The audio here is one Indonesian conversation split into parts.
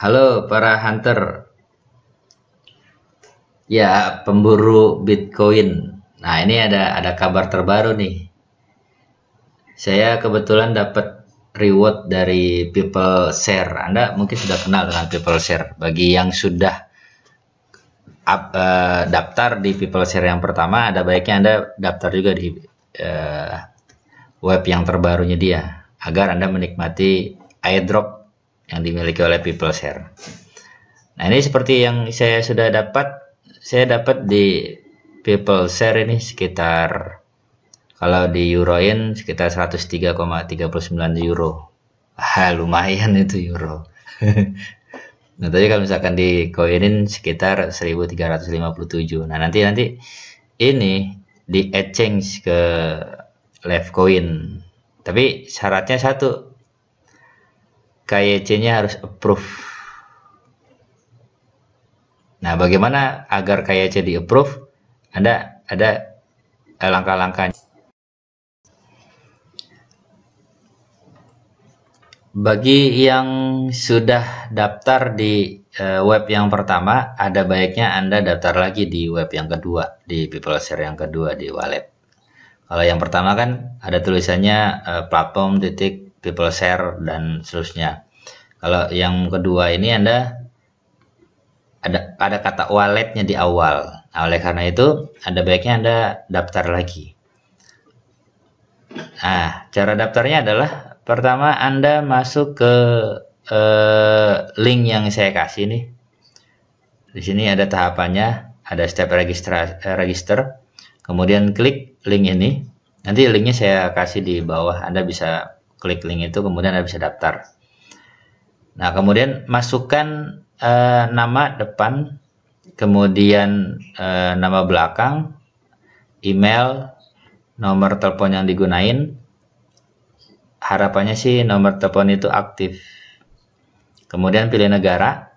Halo para hunter. Ya, pemburu Bitcoin. Nah, ini ada ada kabar terbaru nih. Saya kebetulan dapat reward dari People Share. Anda mungkin sudah kenal dengan People Share. Bagi yang sudah up, uh, daftar di People Share yang pertama, ada baiknya Anda daftar juga di uh, web yang terbarunya dia agar Anda menikmati airdrop yang dimiliki oleh People Share. Nah ini seperti yang saya sudah dapat, saya dapat di People Share ini sekitar kalau di euroin sekitar 103,39 euro. Ah, lumayan itu euro. nah tadi kalau misalkan di koinin sekitar 1357. Nah nanti nanti ini di exchange ke live coin. Tapi syaratnya satu, KYC-nya harus approve. Nah, bagaimana agar KYC di approve? Ada ada langkah-langkahnya. Bagi yang sudah daftar di uh, web yang pertama, ada baiknya Anda daftar lagi di web yang kedua, di PeopleShare yang kedua di wallet. Kalau yang pertama kan ada tulisannya uh, platform titik people share dan seterusnya. Kalau yang kedua ini Anda ada ada kata walletnya di awal. Nah, oleh karena itu ada baiknya Anda daftar lagi. Nah, cara daftarnya adalah pertama Anda masuk ke eh, link yang saya kasih nih. Di sini ada tahapannya, ada step register, register. Kemudian klik link ini. Nanti linknya saya kasih di bawah. Anda bisa klik link itu kemudian Anda bisa daftar. Nah, kemudian masukkan uh, nama depan, kemudian uh, nama belakang, email, nomor telepon yang digunain. Harapannya sih nomor telepon itu aktif. Kemudian pilih negara,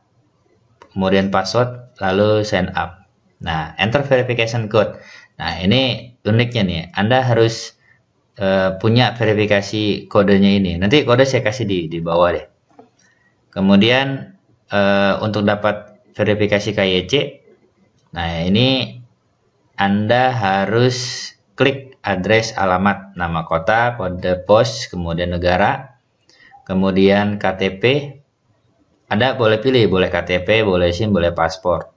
kemudian password, lalu sign up. Nah, enter verification code. Nah, ini uniknya nih. Anda harus uh, punya verifikasi kodenya ini. Nanti kode saya kasih di di bawah deh. Kemudian uh, untuk dapat verifikasi KYC, nah ini Anda harus klik address alamat nama kota, kode pos, kemudian negara, kemudian KTP. Anda boleh pilih, boleh KTP, boleh SIM, boleh paspor.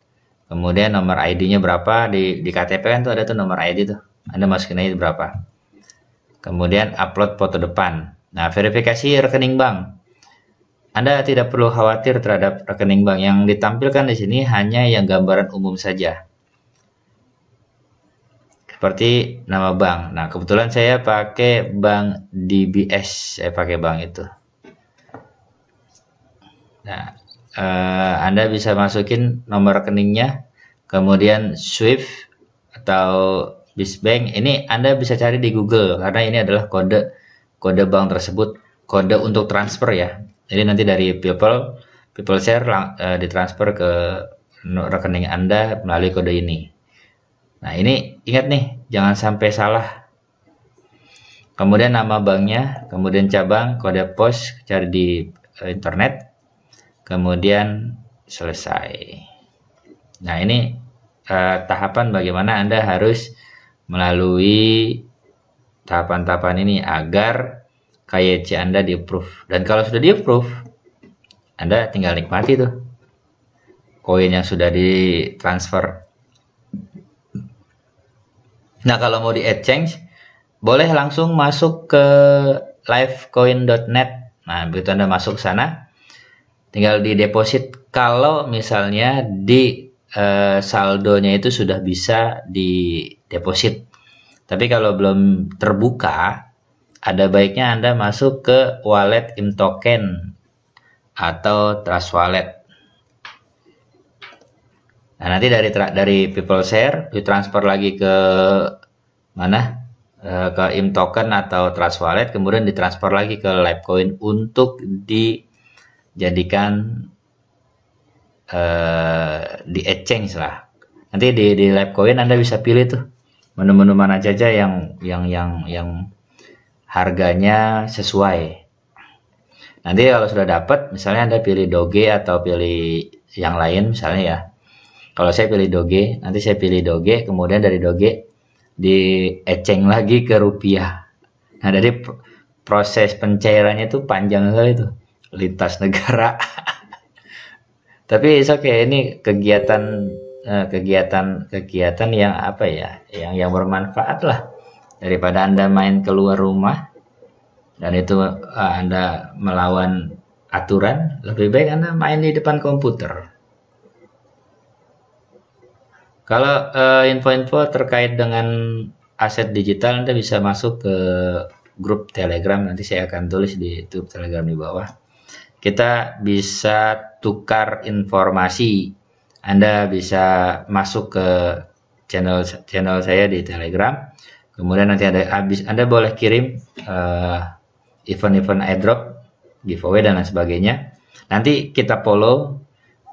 Kemudian nomor ID-nya berapa di, di KTP kan tuh ada tuh nomor ID tuh. Anda masukin aja berapa. Kemudian upload foto depan. Nah, verifikasi rekening bank. Anda tidak perlu khawatir terhadap rekening bank. Yang ditampilkan di sini hanya yang gambaran umum saja. Seperti nama bank. Nah, kebetulan saya pakai bank DBS. Saya pakai bank itu. Nah, eh, Anda bisa masukin nomor rekeningnya, kemudian SWIFT atau Bisbank ini Anda bisa cari di Google karena ini adalah kode kode bank tersebut, kode untuk transfer ya. Jadi nanti dari People People Share uh, ditransfer ke rekening Anda melalui kode ini. Nah, ini ingat nih, jangan sampai salah. Kemudian nama banknya, kemudian cabang, kode pos, cari di uh, internet. Kemudian selesai. Nah, ini uh, tahapan bagaimana Anda harus melalui tahapan-tahapan ini agar KYC Anda di-approve. Dan kalau sudah di-approve, Anda tinggal nikmati tuh koin yang sudah ditransfer. Nah, kalau mau di-exchange, boleh langsung masuk ke livecoin.net. Nah, begitu Anda masuk sana, tinggal di deposit. Kalau misalnya di eh, saldonya itu sudah bisa di deposit. Tapi kalau belum terbuka, ada baiknya Anda masuk ke wallet token atau Trust Wallet. Nah, nanti dari dari People Share ditransfer lagi ke mana? Eh, ke token atau Trust Wallet, kemudian ditransfer lagi ke Livecoin untuk dijadikan uh, di exchange lah. Nanti di di coin Anda bisa pilih tuh menu-menu mana saja yang yang yang yang harganya sesuai. Nanti kalau sudah dapat, misalnya Anda pilih Doge atau pilih yang lain misalnya ya. Kalau saya pilih Doge, nanti saya pilih Doge, kemudian dari Doge dieceng lagi ke rupiah. Nah, dari proses pencairannya itu panjang sekali itu, lintas negara. Tapi oke okay, ini kegiatan eh, kegiatan kegiatan yang apa ya, yang yang bermanfaat lah daripada anda main keluar rumah dan itu uh, Anda melawan aturan, lebih baik Anda main di depan komputer. Kalau info info-info terkait dengan aset digital, Anda bisa masuk ke grup Telegram. Nanti saya akan tulis di YouTube Telegram di bawah. Kita bisa tukar informasi. Anda bisa masuk ke channel channel saya di Telegram. Kemudian nanti ada habis Anda boleh kirim uh, event-event airdrop, giveaway dan lain sebagainya. Nanti kita follow,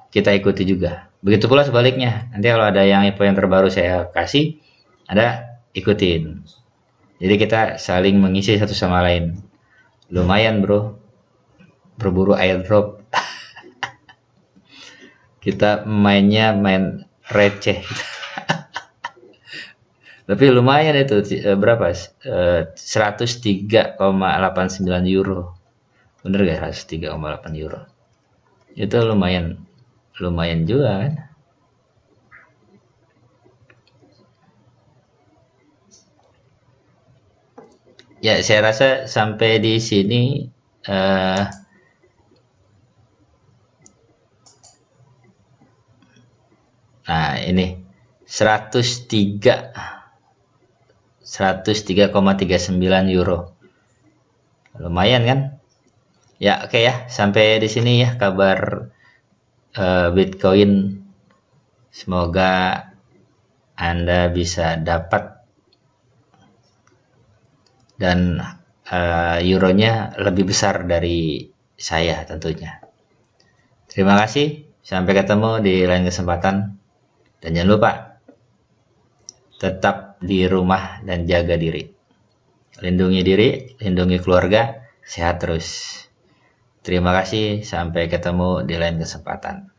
kita ikuti juga. Begitu pula sebaliknya. Nanti kalau ada yang info yang terbaru saya kasih, ada ikutin. Jadi kita saling mengisi satu sama lain. Lumayan bro, berburu airdrop. kita mainnya main receh. Tapi lumayan itu eh, berapa? Uh, eh, 103,89 euro. Bener gak 103,8 euro? Itu lumayan lumayan juga kan? Ya, saya rasa sampai di sini uh, Nah, ini 103 103,39 euro. Lumayan kan? Ya, oke okay ya. Sampai di sini ya kabar uh, Bitcoin. Semoga Anda bisa dapat dan uh, euronya lebih besar dari saya tentunya. Terima kasih. Sampai ketemu di lain kesempatan. Dan jangan lupa tetap di rumah dan jaga diri. Lindungi diri, lindungi keluarga, sehat terus. Terima kasih, sampai ketemu di lain kesempatan.